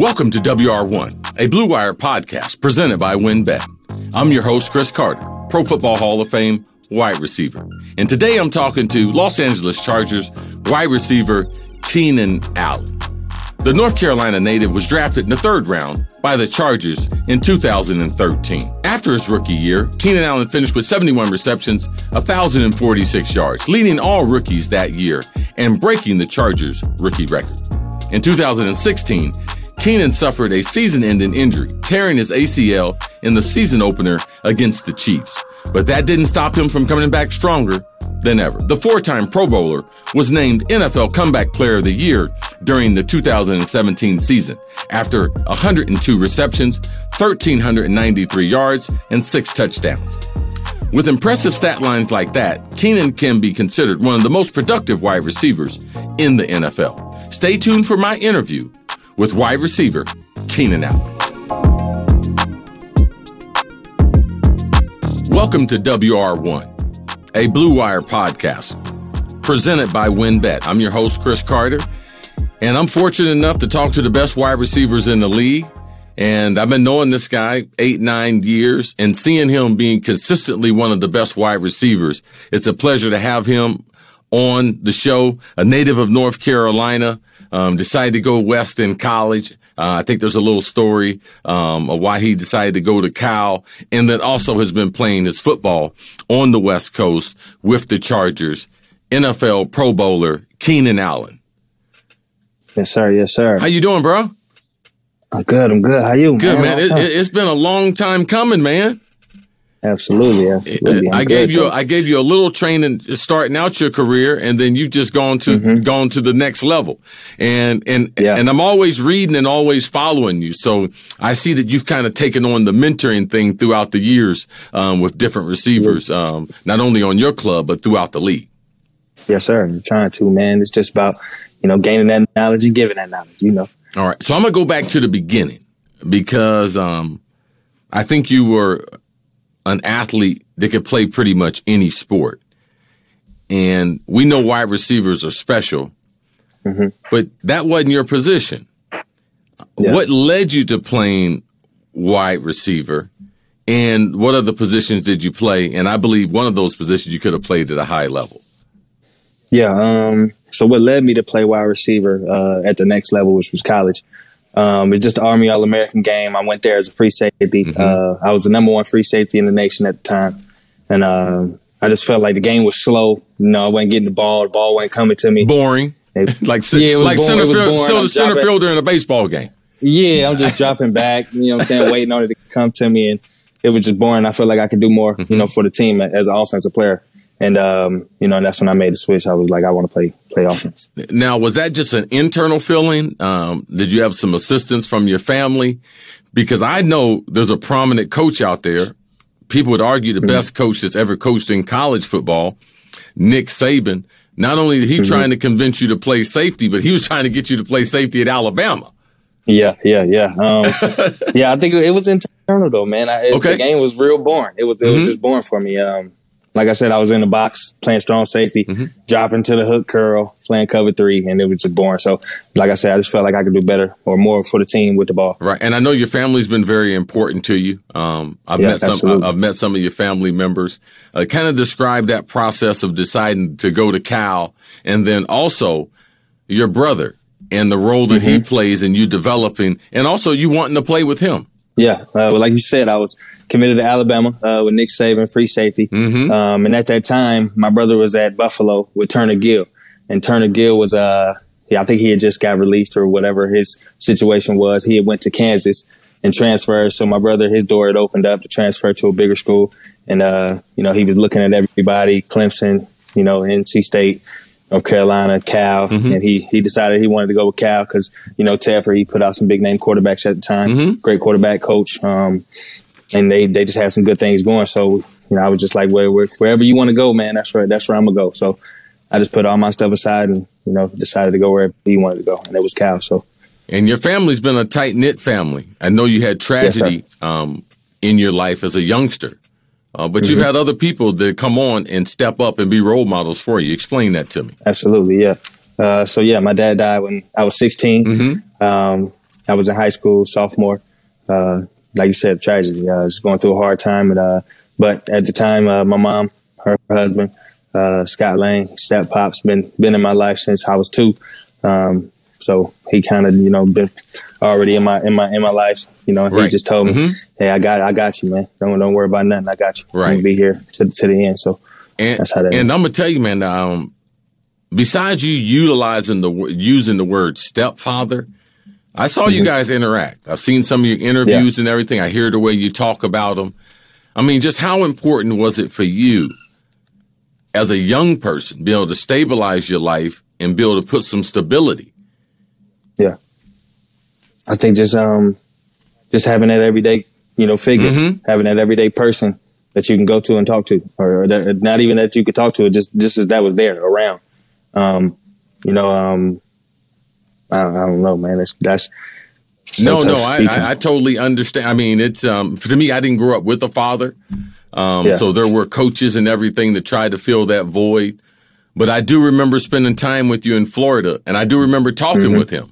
Welcome to WR1, a Blue Wire podcast presented by WynnBET. I'm your host, Cris Carter, Pro Football Hall of Fame wide receiver. And today I'm talking to Los Angeles Chargers wide receiver Keenan Allen. The North Carolina native was drafted in the third round by the Chargers in 2013. After his rookie year, Keenan Allen finished with 71 receptions, 1,046 yards, leading all rookies that year and breaking the Chargers' rookie record. In 2016, Keenan suffered a season ending injury, tearing his ACL in the season opener against the Chiefs. But that didn't stop him from coming back stronger than ever. The four time Pro Bowler was named NFL Comeback Player of the Year during the 2017 season after 102 receptions, 1,393 yards, and six touchdowns. With impressive stat lines like that, Keenan can be considered one of the most productive wide receivers in the NFL. Stay tuned for my interview with wide receiver Keenan Allen. Welcome to WR1, a Blue Wire podcast presented by WynnBET. I'm your host, Cris Carter, and I'm fortunate enough to talk to the best wide receivers in the league. And I've been knowing this guy eight, nine years and seeing him being consistently one of the best wide receivers. It's a pleasure to have him on the show, a native of North Carolina, um, decided to go west in college. Uh, I think there's a little story um, of why he decided to go to Cal, and then also has been playing his football on the West Coast with the Chargers. NFL Pro Bowler Keenan Allen. Yes, sir. Yes, sir. How you doing, bro? I'm good. I'm good. How you? Good, man. man. It, has been a long time coming, man. Absolutely, absolutely. I gave you I gave you a little training starting out your career, and then you've just gone to mm-hmm. gone to the next level. And and yeah. and I'm always reading and always following you, so I see that you've kind of taken on the mentoring thing throughout the years um, with different receivers, um, not only on your club but throughout the league. Yes, sir. I'm trying to, man. It's just about you know gaining that knowledge and giving that knowledge. You know. All right, so I'm gonna go back to the beginning because um, I think you were an athlete that could play pretty much any sport. And we know wide receivers are special, mm-hmm. but that wasn't your position. Yeah. What led you to playing wide receiver? And what other positions did you play? And I believe one of those positions you could have played at a high level. Yeah. Um, so what led me to play wide receiver uh, at the next level, which was college, um, it's just the Army All American game. I went there as a free safety. Mm-hmm. Uh, I was the number one free safety in the nation at the time, and uh, I just felt like the game was slow. You know, I wasn't getting the ball. The ball wasn't coming to me. Boring. like yeah, like boring. center, field, center fielder in a baseball game. Yeah, I'm just dropping back. You know, what I'm saying, waiting on it to come to me, and it was just boring. I felt like I could do more. Mm-hmm. You know, for the team as an offensive player. And um, you know, and that's when I made the switch. I was like, I want to play play offense. Now, was that just an internal feeling? Um, did you have some assistance from your family? Because I know there's a prominent coach out there. People would argue the mm-hmm. best coach that's ever coached in college football, Nick Saban. Not only he mm-hmm. trying to convince you to play safety, but he was trying to get you to play safety at Alabama. Yeah, yeah, yeah. Um, yeah, I think it was internal though, man. I, okay. The game was real boring. It was it mm-hmm. was just boring for me. Um, like I said, I was in the box playing strong safety, mm-hmm. dropping to the hook curl, playing cover three, and it was just boring. So, like I said, I just felt like I could do better or more for the team with the ball. Right, and I know your family's been very important to you. Um, I've yeah, met some. Absolutely. I've met some of your family members. Uh, kind of describe that process of deciding to go to Cal, and then also your brother and the role that mm-hmm. he plays in you developing, and also you wanting to play with him. Yeah, uh, like you said, I was committed to Alabama uh, with Nick Saban, free safety. Mm-hmm. Um, and at that time, my brother was at Buffalo with Turner Gill, and Turner Gill was uh, yeah, I think he had just got released or whatever his situation was. He had went to Kansas and transferred. So my brother, his door had opened up to transfer to a bigger school, and uh, you know he was looking at everybody, Clemson, you know, NC State. North Carolina, Cal, mm-hmm. and he he decided he wanted to go with Cal because you know Tedford he put out some big name quarterbacks at the time, mm-hmm. great quarterback coach, um, and they they just had some good things going. So you know I was just like where, where, wherever you want to go, man, that's where that's where I'm gonna go. So I just put all my stuff aside and you know decided to go wherever he wanted to go, and it was Cal. So. And your family's been a tight knit family. I know you had tragedy yes, um, in your life as a youngster. Uh, but mm-hmm. you've had other people that come on and step up and be role models for you. Explain that to me. Absolutely, yeah. Uh, so yeah, my dad died when I was 16. Mm-hmm. Um, I was in high school, sophomore. Uh, like you said, tragedy. I was going through a hard time, and uh, but at the time, uh, my mom, her husband, uh, Scott Lane, step pops, been been in my life since I was two. Um, so he kind of, you know, been already in my in my in my life. You know, right. he just told me, mm-hmm. "Hey, I got I got you, man. Don't don't worry about nothing. I got you. Right, I'm be here to to the end." So and, that's how that. And is. I'm gonna tell you, man. Um, besides you utilizing the using the word stepfather, I saw mm-hmm. you guys interact. I've seen some of your interviews yeah. and everything. I hear the way you talk about them. I mean, just how important was it for you as a young person, be able to stabilize your life and be able to put some stability yeah. I think just um just having that everyday, you know, figure, mm-hmm. having that everyday person that you can go to and talk to, or, that, not even that you could talk to, just just as that was there around. Um, you know, um, I, I don't know, man. That's that's so no, no, I, I, I, totally understand. I mean, it's um, to me, I didn't grow up with a father, um, yeah. so there were coaches and everything that tried to fill that void. But I do remember spending time with you in Florida, and I do remember talking mm-hmm. with him.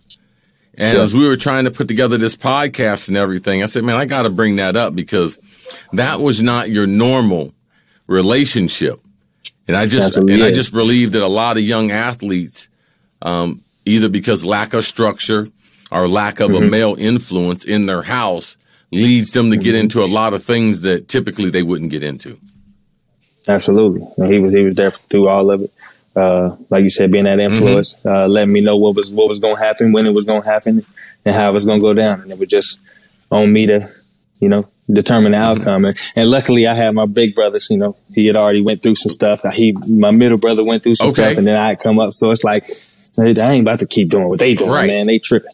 And yeah. as we were trying to put together this podcast and everything, I said, man, I got to bring that up because that was not your normal relationship. And I just, Absolutely and I just believe that a lot of young athletes, um, either because lack of structure or lack of mm-hmm. a male influence in their house leads them to get mm-hmm. into a lot of things that typically they wouldn't get into. Absolutely. he was, he was there through all of it uh, like you said, being that influence, mm-hmm. uh, letting me know what was what was going to happen, when it was going to happen, and how it was going to go down. And it was just on me to, you know, determine the mm-hmm. outcome. And, and, luckily, I had my big brothers. You know, he had already went through some stuff. He, my middle brother, went through some okay. stuff, and then I come up. So it's like, I ain't about to keep doing what they doing, right. man. They tripping.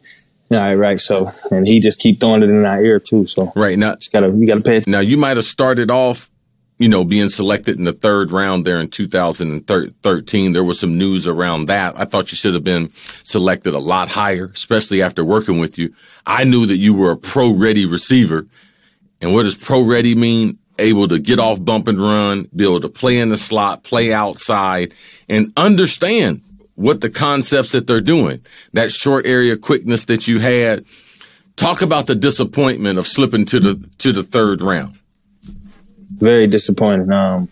All right, right. So, and he just keep throwing it in our ear too. So, right now, just gotta you gotta pay. Attention. Now, you might have started off you know, being selected in the third round there in 2013. There was some news around that. I thought you should have been selected a lot higher, especially after working with you. I knew that you were a pro ready receiver. And what does pro ready mean? Able to get off bump and run, be able to play in the slot, play outside, and understand what the concepts that they're doing. That short area quickness that you had. Talk about the disappointment of slipping to the to the third round very disappointing. Um,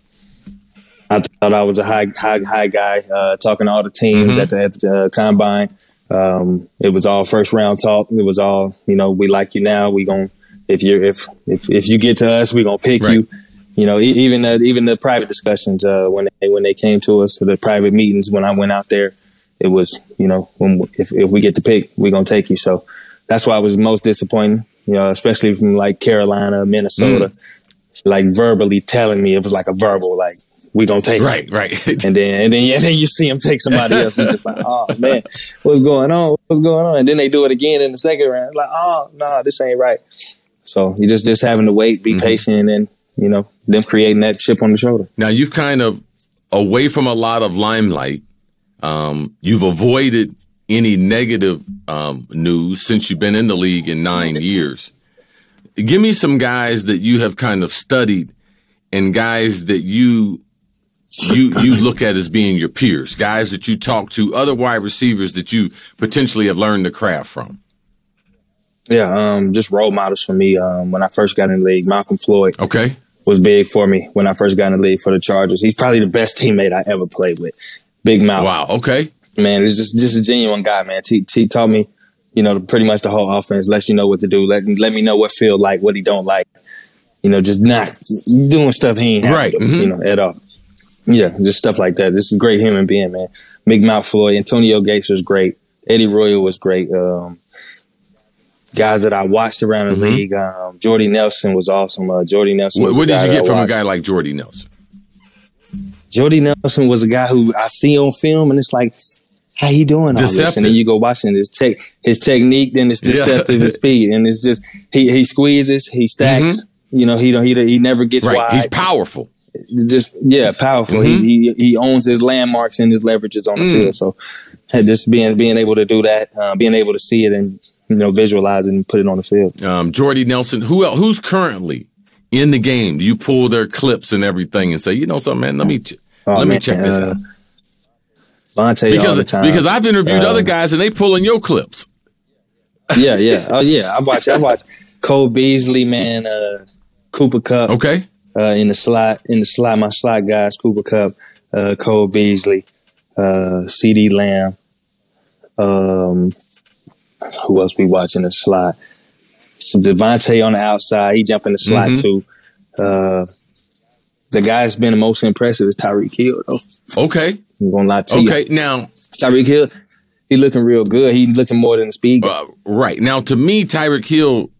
I thought I was a high, high, high guy. Uh, talking to all the teams mm-hmm. at the, at the uh, combine, um, it was all first round talk. It was all, you know, we like you now. We going if you if if if you get to us, we gonna pick right. you. You know, even the, even the private discussions uh, when they when they came to us, the private meetings when I went out there, it was you know when if if we get to pick, we gonna take you. So that's why I was most disappointed. You know, especially from like Carolina, Minnesota. Mm like verbally telling me it was like a verbal like we gonna take right, it. right. and then and then and then you see him take somebody else and just like, oh man, what's going on? What's going on? And then they do it again in the second round. Like, oh no, nah, this ain't right. So you just just having to wait, be mm-hmm. patient, and you know them creating that chip on the shoulder. Now you've kind of away from a lot of limelight. Um, you've avoided any negative um, news since you've been in the league in nine years give me some guys that you have kind of studied and guys that you you you look at as being your peers, guys that you talk to, other wide receivers that you potentially have learned the craft from? Yeah, um, just role models for me. Um, when I first got in the league, Malcom Floyd. Okay. Was big for me when I first got in the league for the Chargers. He's probably the best teammate I ever played with. Big mouth. Wow. Okay. Man, he's just just a genuine guy, man. He, he taught me, you know, pretty much the whole offense. Lets you know what to do. Let let me know what feel like, what he don't like. You know, just not doing stuff he ain't right. Mm-hmm. You know, at all. Yeah, just stuff like that. This is a great human being, man. Big Mouth Floyd, Antonio Gates was great. Eddie Royal was great. Um, guys that I watched around the mm-hmm. league. Um, Jordy Nelson was awesome. Uh, Jordy Nelson. What, what did you get from a guy like Jordy Nelson? Jordy Nelson was a guy who I see on film, and it's like, how you doing? All this? And then you go watching his tech, his technique, then it's deceptive yeah. and speed, and it's just he he squeezes, he stacks. Mm-hmm. You know, he don't he he never gets right. wide. He's powerful. Just yeah, powerful. Mm-hmm. he he owns his landmarks and his leverages on the mm. field. So just being being able to do that, uh, being able to see it and you know visualize it and put it on the field. Um, Jordy Nelson, who else, who's currently in the game? Do you pull their clips and everything and say, you know something, man? Let me ch- oh, let man, me check this uh, out. Vontae because because I've interviewed uh, other guys and they pulling your clips. Yeah, yeah, oh yeah. I watch I watch Cole Beasley, man. Uh, Cooper Kupp. Okay. Uh, in the slot, in the slot, my slot guys, Cooper Kupp, uh, Cole Beasley, uh, CeeDee Lamb, um, who else we watching the slot? Some Davante on the outside. He jump in the slot mm-hmm. too. The guy that's been the most impressive is Tyreek Hill, though. Okay. I'm gonna lie to okay. you. Okay, now Tyreek Hill, he looking real good. He looking more than speed. Uh, right now, to me, Tyreek Hill,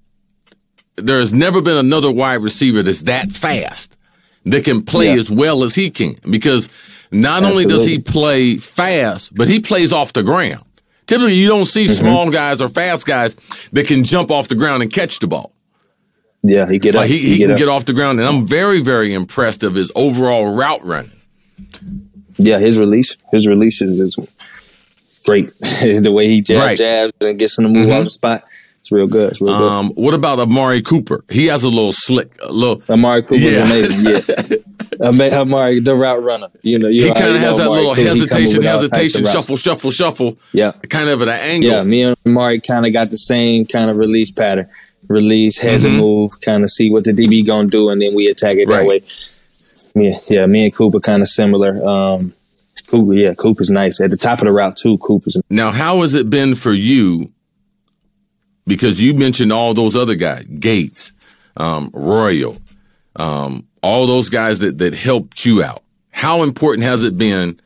there has never been another wide receiver that's that fast that can play yeah. as well as he can. Because not Absolutely. only does he play fast, but he plays off the ground. Typically, you don't see mm-hmm. small guys or fast guys that can jump off the ground and catch the ball. Yeah, he get like. He, he, he get can up. get off the ground, and I'm very, very impressed of his overall route running. Yeah, his release, his releases is great. the way he jabs, right. jabs and gets him to move mm-hmm. off the spot. It's real good. It's real um, good. What about Amari Cooper? He has a little slick, a little. Amari Cooper's yeah. amazing. Yeah, Amari, the route runner. You know, you he kind of has that Amari little Cooper, hesitation, hesitation, shuffle, shuffle, shuffle. Yeah, kind of at an angle. Yeah, me and Amari kind of got the same kind of release pattern. Release, heads mm-hmm. move, kind of see what the DB gonna do, and then we attack it right. that way. Yeah, yeah. Me and Cooper kind of similar. Um, Cooper, yeah, Cooper's nice at the top of the route too. Cooper's now. How has it been for you because you mentioned all those other guys, Gates, um, Royal, um, all those guys that, that helped you out. How important has it been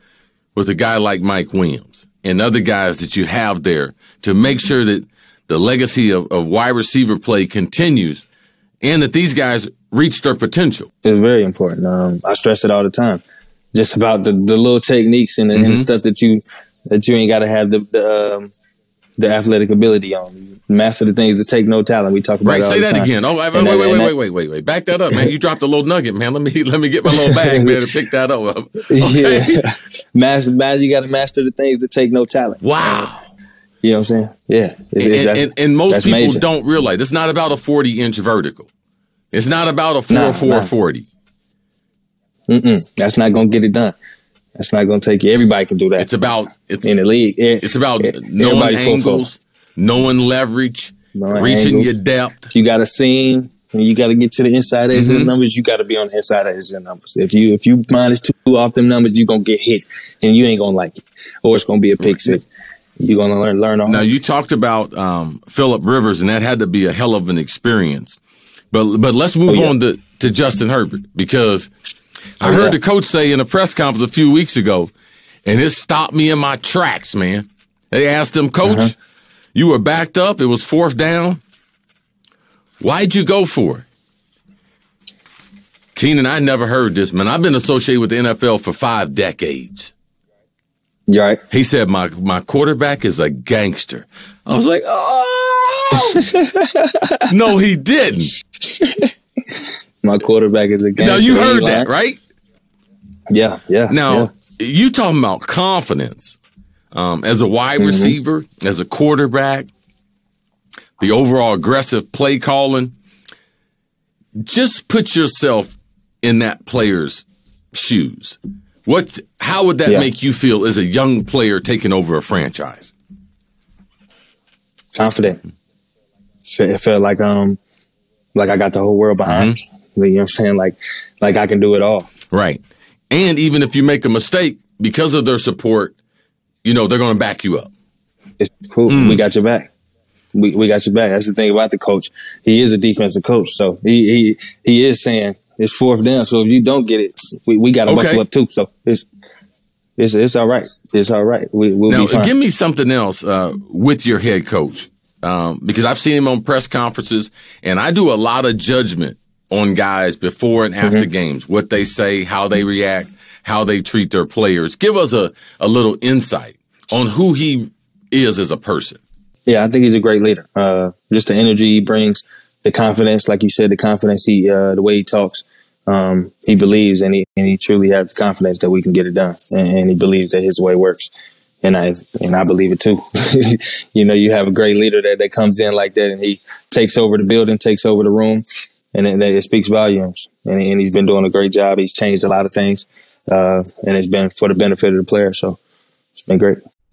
with a guy like Mike Williams and other guys that you have there to make sure that the legacy of, of wide receiver play continues and that these guys reach their potential. It's very important. Um, I stress it all the time, just about the, the little techniques and, the, mm-hmm. and stuff that you that you ain't got to have the the, um, the, athletic ability on. Master the things that take no talent. We talk about right. say that time. again. Oh, I, wait, that, wait, wait, wait, wait, wait, wait. Back that up, man. You dropped a little nugget, man. Let me let me get my little bag, man, to pick that up. Okay? Yeah, master, master. You got to master the things that take no talent. Wow. Um, you know what I'm saying? Yeah. It's, and, it's, and, and, most people major. don't realize it's not about a 40 inch vertical. It's not about a 4 nah, 4 nah. 40. Mm-mm. That's not going to get it done. That's not going to take you. Everybody can do that. It's about it's in the league. It's about knowing angles, knowing leverage, knowing reaching angles. your depth. You got a seam. And you got to get to the inside edge mm-hmm. of the mm-hmm. numbers. You got to be on the inside edge of the numbers. If you if you minus two off them numbers, you're gonna get hit, and you ain't gonna like it, or it's gonna be a pick six. You're gonna learn learn all. Now you talked about um, Philip Rivers, and that had to be a hell of an experience. But but let's move oh, yeah. on to, to Justin Herbert because I heard the coach say in a press conference a few weeks ago, and it stopped me in my tracks, man. They asked him, Coach, uh-huh. you were backed up, it was fourth down. Why'd you go for it? Keenan, I never heard this, man. I've been associated with the NFL for five decades. Right. He said my my quarterback is a gangster. I was like, oh no, he didn't. my quarterback is a gangster. Now you heard that, right? Yeah, yeah. Now yeah. you talking about confidence um, as a wide mm-hmm. receiver, as a quarterback, the overall aggressive play calling. Just put yourself in that player's shoes. What? How would that Yeah. make you feel as a young player taking over a franchise? confident. It felt like um like I got the whole world behind me. You know what I'm saying? Like like I can do it all. Right. And even if you make a mistake, because of their support, you know they're going to back you up. It's cool. We got your back. We, we got your back. That's the thing about the coach. He is a defensive coach, so he he, he is saying it's fourth down. So if you don't get it, we, we got to Okay. buckle up too. So it's it's it's all right. It's all right. We, we'll Now, be fine. give me something else uh, with your head coach, um, because I've seen him on press conferences, and I do a lot of judgment on guys before and after Mm-hmm. games, what they say, how they react, how they treat their players. Give us a, a little insight on who he is as a person. Yeah, I think he's a great leader. Uh, just the energy he brings, the confidence, like you said, the confidence he, uh, the way he talks. Um, he believes and he and he truly has confidence that we can get it done, and, and he believes that his way works. And I and I believe it too. you know, you have a great leader that, that comes in like that, and he takes over the building, takes over the room, and it, it speaks volumes. And, and he's been doing a great job. He's changed a lot of things, uh, and it's been for the benefit of the player. So it's been great.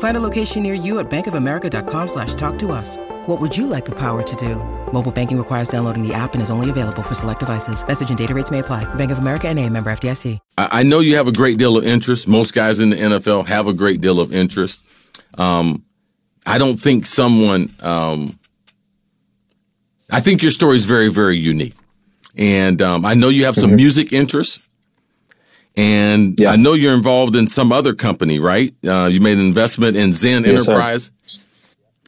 Find a location near you at bankofamerica.com slash talk to us. What would you like the power to do? Mobile banking requires downloading the app and is only available for select devices. Message and data rates may apply. Bank of America and a member FDIC. I I know you have a great deal of interest. Most guys in the NFL have a great deal of interest. Um, I don't think someone. Um, I think your story is very, very unique, and um, I know you have some music interests, and Yeah. I know you're involved in some other company, right? Uh, you made an investment in Zen Yes, sir. Enterprise.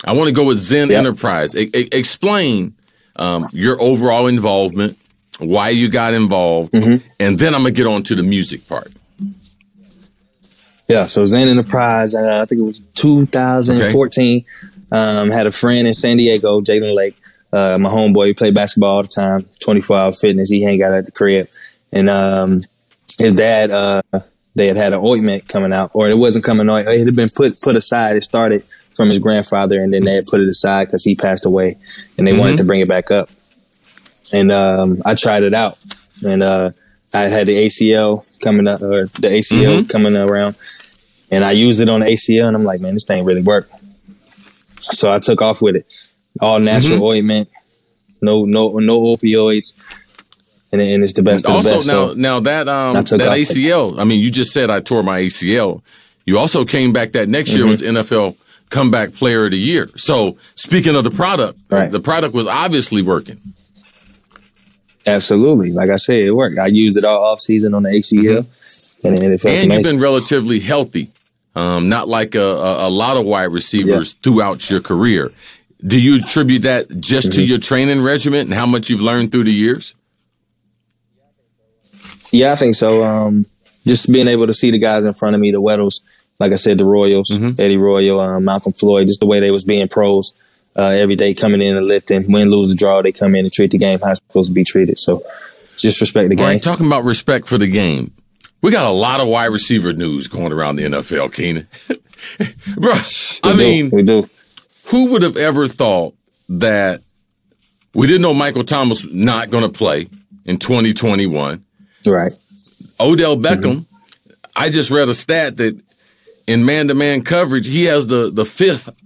I want to go with Zen Yeah. Enterprise. E- e- explain um, your overall involvement, why you got involved, Mm-hmm. and then I'm gonna get on to the music part. Yeah, so Zen Enterprise, uh, I think it was 2014. Um, had a friend in San Diego, Jalen Lake, uh, my homeboy. He played basketball all the time, 24 hour fitness. He hang out at the crib. And um, his dad, uh, they had had an ointment coming out, or it wasn't coming out. It had been put put aside. It started from his grandfather, and then they had put it aside because he passed away, and they wanted to bring it back up. And um, I tried it out, and uh, I had the ACL coming up, or the ACL coming around, and I used it on the ACL, and I'm like, man, this thing really worked. So I took off with it, all natural ointment, no no no opioids, and, and it's the best the also, best. now so, now that um, that. ACL. I mean, you just said I tore my ACL. You also came back that next year was Mm-hmm. NFL Comeback Player of the Year. So speaking of the product, Right. the product was obviously working. absolutely, like I said, it worked. I used it all off season on the ACL, and, and it felt and you've been relatively healthy, um, not like a, a, a lot of wide receivers throughout your career. Do you attribute that just Mm-hmm. to your training regimen and how much you've learned through the years? Yeah, I think so. Um, just being able to see the guys in front of me, the Weddles, like I said, the Royals, Mm-hmm. Eddie Royal, um, Malcom Floyd, just the way they was being pros uh, every day, coming in and lifting, win, lose, or draw, they come in and treat the game how it's supposed to be treated. So just respect the game. right, talking about respect for the game. We got a lot of wide receiver news going around the NFL, Keenan. Bro, I do. mean, we do. who would have ever thought that we didn't know Michael Thomas not going to play in 2021? Right. Odell Beckham, mm-hmm. I just read a stat that in man-to-man coverage, he has the the fifth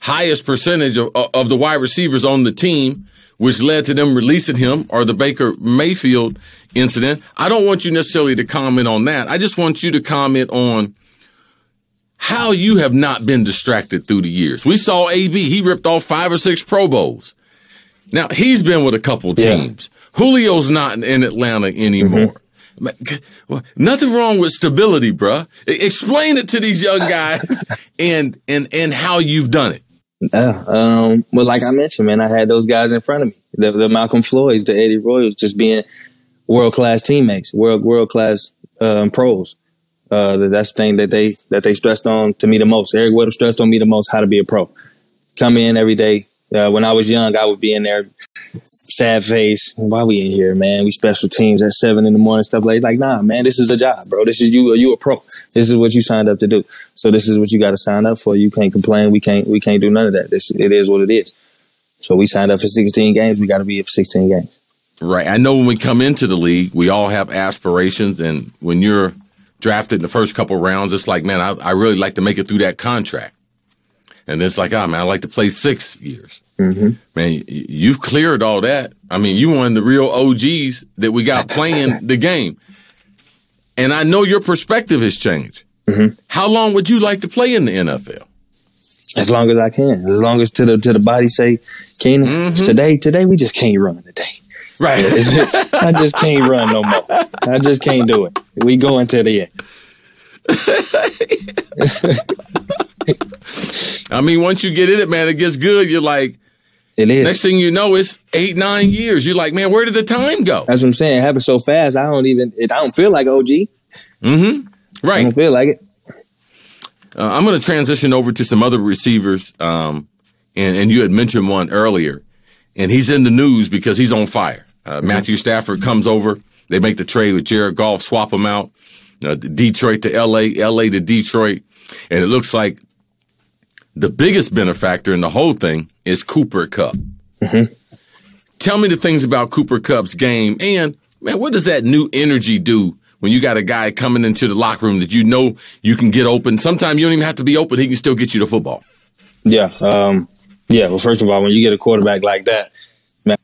highest percentage of, of the wide receivers on the team, which led to them releasing him or the Baker Mayfield incident. I don't want you necessarily to comment on that. I just want you to comment on how you have not been distracted through the years. We saw AB, he ripped off five or six Pro Bowls. Now, he's been with a couple Yeah. teams. Julio's not in Atlanta anymore. Well, Nothing wrong with stability, bruh. Explain it to these young guys and and and how you've done it. Yeah. Um, well, like I mentioned, man, I had those guys in front of me. The, the Malcom Floyds, the Eddie Royals, just being world class teammates, world world class um, pros. Uh, that's the thing that they that they stressed on to me the most. Eric Weddle stressed on me the most how to be a pro. Come in every day, Uh, when I was young, I would be in there, sad face. Why we in here, man? We special teams at seven in the morning, stuff like like. Nah, man, this is a job, bro. This is you. You a pro. This is what you signed up to do. So this is what you got to sign up for. You can't complain. We can't. We can't do none of that. This it is what it is. So we signed up for 16 games. We got to be for 16 games. Right. I know when we come into the league, we all have aspirations, and when you're drafted in the first couple rounds, it's like, man, I, I really like to make it through that contract. And it's like, oh man, I like to play six years. Mm-hmm. Man, you've cleared all that. I mean, you one of the real OGs that we got playing the game. And I know your perspective has changed. Mm-hmm. How long would you like to play in the NFL? As long as I can. As long as to the to the body say, "Can mm-hmm. today, today we just can't run today. Right. Just, I just can't run no more. I just can't do it. We going to the end. I mean, once you get in it, man, it gets good. You're like, it is. Next thing you know, it's eight, nine years. You're like, man, where did the time go? That's what I'm saying. It happened so fast. I don't even. It, I don't feel like OG. Mm-hmm. Right. I don't feel like it. Uh, I'm going to transition over to some other receivers, um, and and you had mentioned one earlier, and he's in the news because he's on fire. Uh, mm-hmm. Matthew Stafford comes over. They make the trade with Jared Goff, swap him out. Uh, Detroit to LA, LA to Detroit. And it looks like the biggest benefactor in the whole thing is Cooper Kupp. Mm-hmm. Tell me the things about Cooper Kupp's game. And, man, what does that new energy do when you got a guy coming into the locker room that you know you can get open? Sometimes you don't even have to be open. He can still get you the football. Yeah. Um, yeah. Well, first of all, when you get a quarterback like that,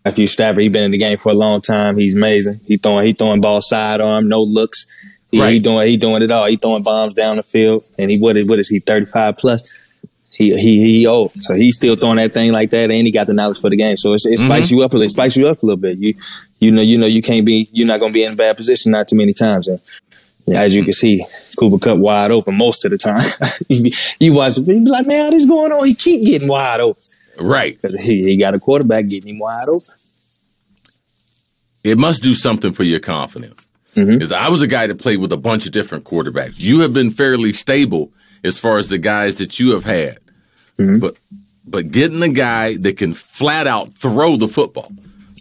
Matthew Stafford, he's been in the game for a long time. He's amazing. He throwing he throwing ball sidearm, no looks. He, right. he doing he doing it all. He throwing bombs down the field, and he what is what is he thirty five plus? He he he old, so he's still throwing that thing like that, and he got the knowledge for the game. So it mm-hmm. spikes you up. It spikes you up a little bit. You you know you know you can't be you're not gonna be in a bad position not too many times. And as you can see, Cooper Kupp wide open most of the time. you, you watch the you be like, man, what is going on? He keep getting wide open. Right. He, he got a quarterback getting him wide open. It must do something for your confidence. Because mm-hmm. I was a guy that played with a bunch of different quarterbacks. You have been fairly stable as far as the guys that you have had. Mm-hmm. But but getting a guy that can flat out throw the football.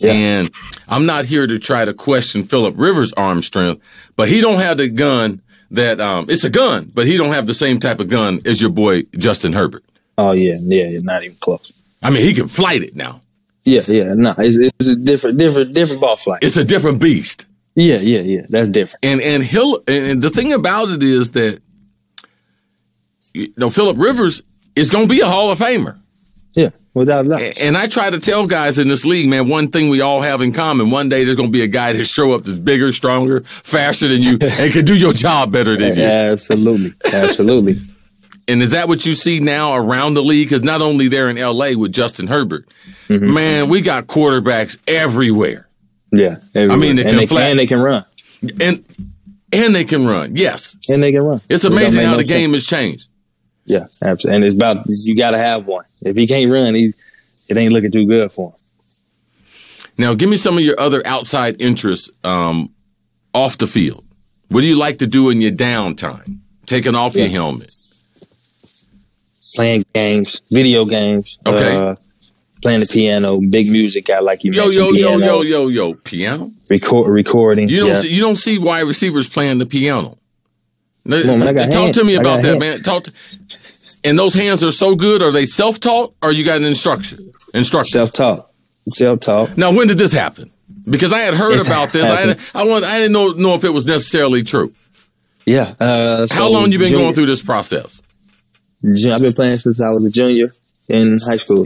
Yeah. And I'm not here to try to question Philip Rivers' arm strength, but he don't have the gun that um, it's a gun, but he don't have the same type of gun as your boy Justin Herbert. Oh yeah, yeah, not even close. I mean, he can flight it now. Yeah, yeah, no, it's, it's a different, different, different ball flight. It's a different beast. Yeah, yeah, yeah, that's different. And and he'll and the thing about it is that you know Philip Rivers is going to be a Hall of Famer. Yeah, without a doubt. And I try to tell guys in this league, man, one thing we all have in common: one day there's going to be a guy that show up that's bigger, stronger, faster than you, and can do your job better than you. Absolutely, absolutely. And is that what you see now around the league? Because not only there in LA with Justin Herbert, mm-hmm. man, we got quarterbacks everywhere. Yeah, everywhere. I mean, they and, they can, and they can run, and and they can run. Yes, and they can run. It's amazing how no the sense. game has changed. Yeah, absolutely. And it's about you got to have one. If he can't run, he it ain't looking too good for him. Now, give me some of your other outside interests um, off the field. What do you like to do in your downtime? Taking off your helmet playing games, video games. Okay. Uh, playing the piano, big music guy like you yo. Yo, yo, yo, yo, yo, piano. Record, recording. You don't yeah. see, you don't see wide receivers playing the piano. No, man, talk hands. to me about that, hands. man. Talk. To, and those hands are so good. Are they self taught or you got an instruction? Instruction. Self taught. Self taught. Now, when did this happen? Because I had heard it's about this. I, had, I want. I didn't know know if it was necessarily true. Yeah. Uh, so How long you been junior, going through this process? I've been playing since I was a junior in high school,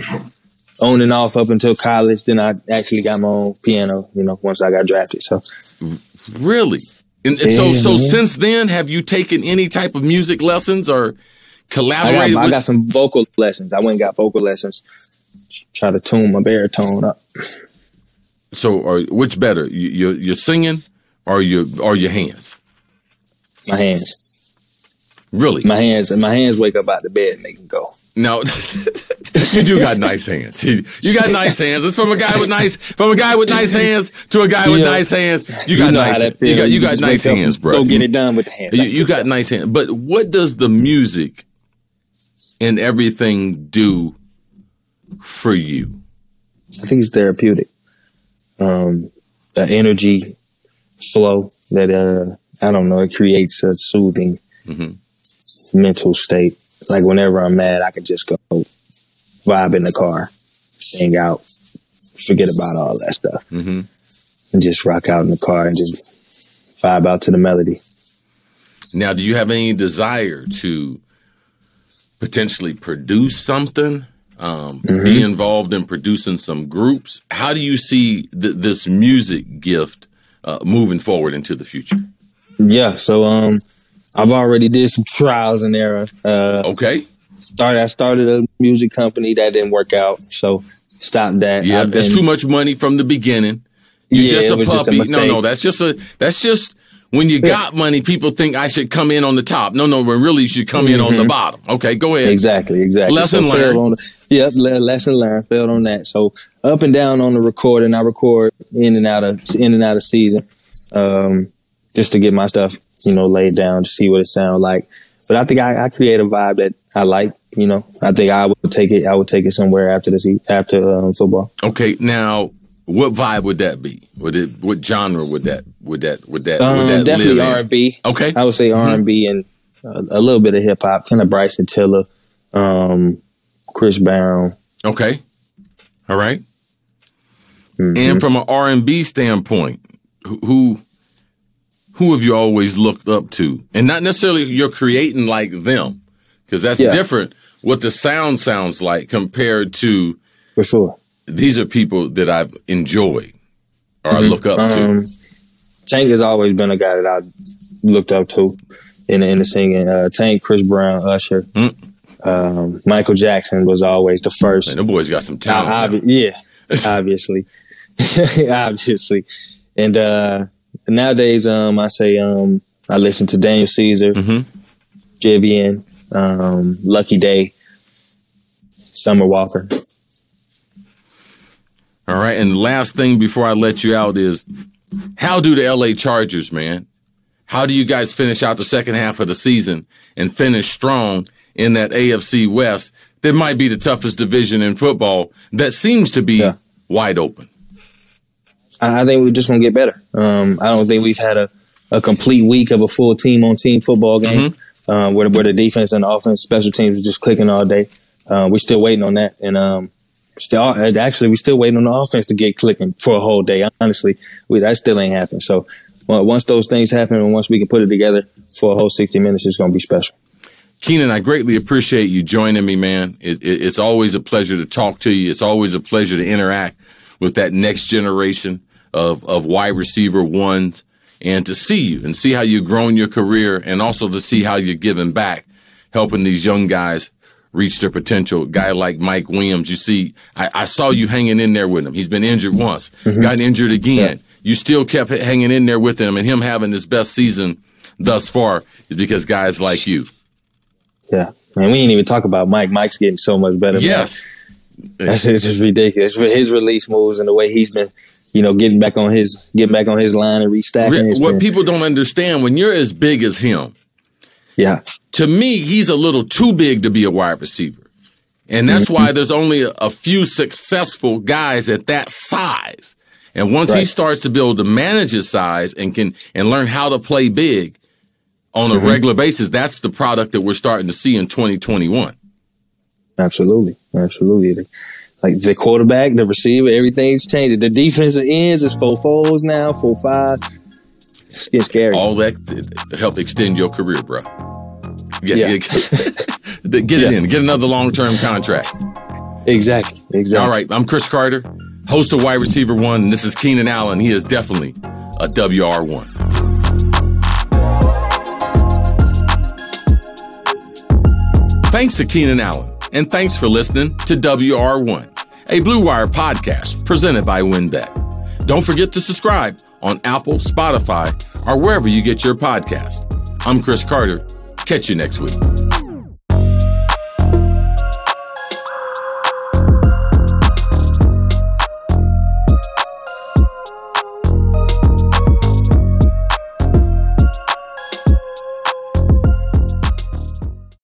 on and off up until college. Then I actually got my own piano. You know, once I got drafted. So, really, and, and so so since then, have you taken any type of music lessons or collaborated? I got, with- I got some vocal lessons. I went and got vocal lessons. Try to tune my baritone up. So, are, which better, you, you're singing or your or your hands? My hands. Really? My hands and my hands wake up out the bed and they can go. No, you do got nice hands. You got nice hands. It's from a guy with nice from a guy with nice hands to a guy with nice hands. You got you know nice. You got you got nice hands, bro. Go get it done with the hands. You, you got nice hands. But what does the music and everything do for you? I think it's therapeutic. Um, the energy flow that uh, I don't know, it creates a soothing mm-hmm. mental state. Like whenever I'm mad, I can just go vibe in the car, sing out, forget about all that stuff, mm-hmm. and just rock out in the car and just vibe out to the melody. Now, do you have any desire to potentially produce something? Um, mm-hmm. Be involved in producing some groups. How do you see th- this music gift uh, moving forward into the future? Yeah, so um, I've already did some trials and error. Uh, okay. Started. I started a music company that didn't work out, so stopped that. Yeah, that's too much money from the beginning. You're yeah, just a puppy. Just a no, no, that's just a that's just when you got money, people think I should come in on the top. No, no, when really you should come mm-hmm. in on the mm-hmm. bottom. Okay, go ahead. Exactly, exactly. Lesson so learned. yep, lesson learned. Failed on that. So up and down on the recording. I record in and out of in and out of season, um, just to get my stuff, you know, laid down to see what it sounds like. But I think I, I create a vibe that I like. You know, I think I would take it. I would take it somewhere after the after um, football. Okay, now what vibe would that be? Would it? What genre would that? Would that? Would that? Um, would that definitely R and B. Okay, I would say R and B and a little bit of hip hop, kind of Bryson Tiller, um, Chris Brown. Okay, all right. mm-hmm. And from an R and B standpoint, who who have you always looked up to? And not necessarily you're creating like them, because that's yeah. different. What the sound sounds like compared to for sure these are people that I've enjoyed or mm-hmm. I look up um, to. Tank has always been a guy that I looked up to in the, in the singing. Uh, Tank, Chris Brown, Usher, mm. um, Michael Jackson was always the first. Man, the boys got some talent. Uh, yeah, obviously, obviously, and uh, nowadays, um, I say um, I listen to Daniel Caesar, mm-hmm. Um, Lucky Daye, Summer Walker. All right. And last thing before I let you out is how do the LA Chargers, man? How do you guys finish out the second half of the season and finish strong in that AFC West that might be the toughest division in football that seems to be yeah. wide open? I think we're just going to get better. Um, I don't think we've had a, a complete week of a full team on team football game mm-hmm. uh, where, where the defense and the offense, special teams was just clicking all day. Uh, we're still waiting on that. And um, Still, uh, actually, we're still waiting on the offense to get clicking for a whole day. Honestly, we, that still ain't happened. So well, once those things happen and once we can put it together for a whole 60 minutes, it's going to be special. Keenan, I greatly appreciate you joining me, man. It, it, it's always a pleasure to talk to you. It's always a pleasure to interact with that next generation of, of wide receiver ones and to see you and see how you've grown your career and also to see how you're giving back, helping these young guys reach their potential. guy like Mike Williams, you see, I, I, saw you hanging in there with him. He's been injured once, mm-hmm. got injured again. Yeah. You still kept hanging in there with him, and him having his best season thus far is because guys like you. Yeah, and we ain't even talk about Mike. Mike's getting so much better. Yes, That's it's just ridiculous. His release moves and the way he's been, you know, getting back on his getting back on his line and restacking. What people don't understand when you're as big as him, yeah, to me, he's a little too big to be a wide receiver. And that's why mm-hmm. there's only a, a few successful guys at that size. And once right. he starts to be able to manage his size and can and learn how to play big on a mm-hmm. regular basis, that's the product that we're starting to see in 2021. Absolutely. Absolutely. Like the quarterback, the receiver, everything's changed. The defensive ends is four fours now, four five. It's getting scary. All that help extend your career, bro. Get, yeah. get, get it yeah. in. Get another long term contract. Exactly. Exactly. All right. I'm Cris Carter, host of Wide Receiver One. And this is Keenan Allen. He is definitely a WR1. Thanks to Keenan Allen, and thanks for listening to WR1, a Blue Wire podcast presented by WynnBET. Don't forget to subscribe on Apple, Spotify, or wherever you get your podcast. I'm Cris Carter. Catch you next week.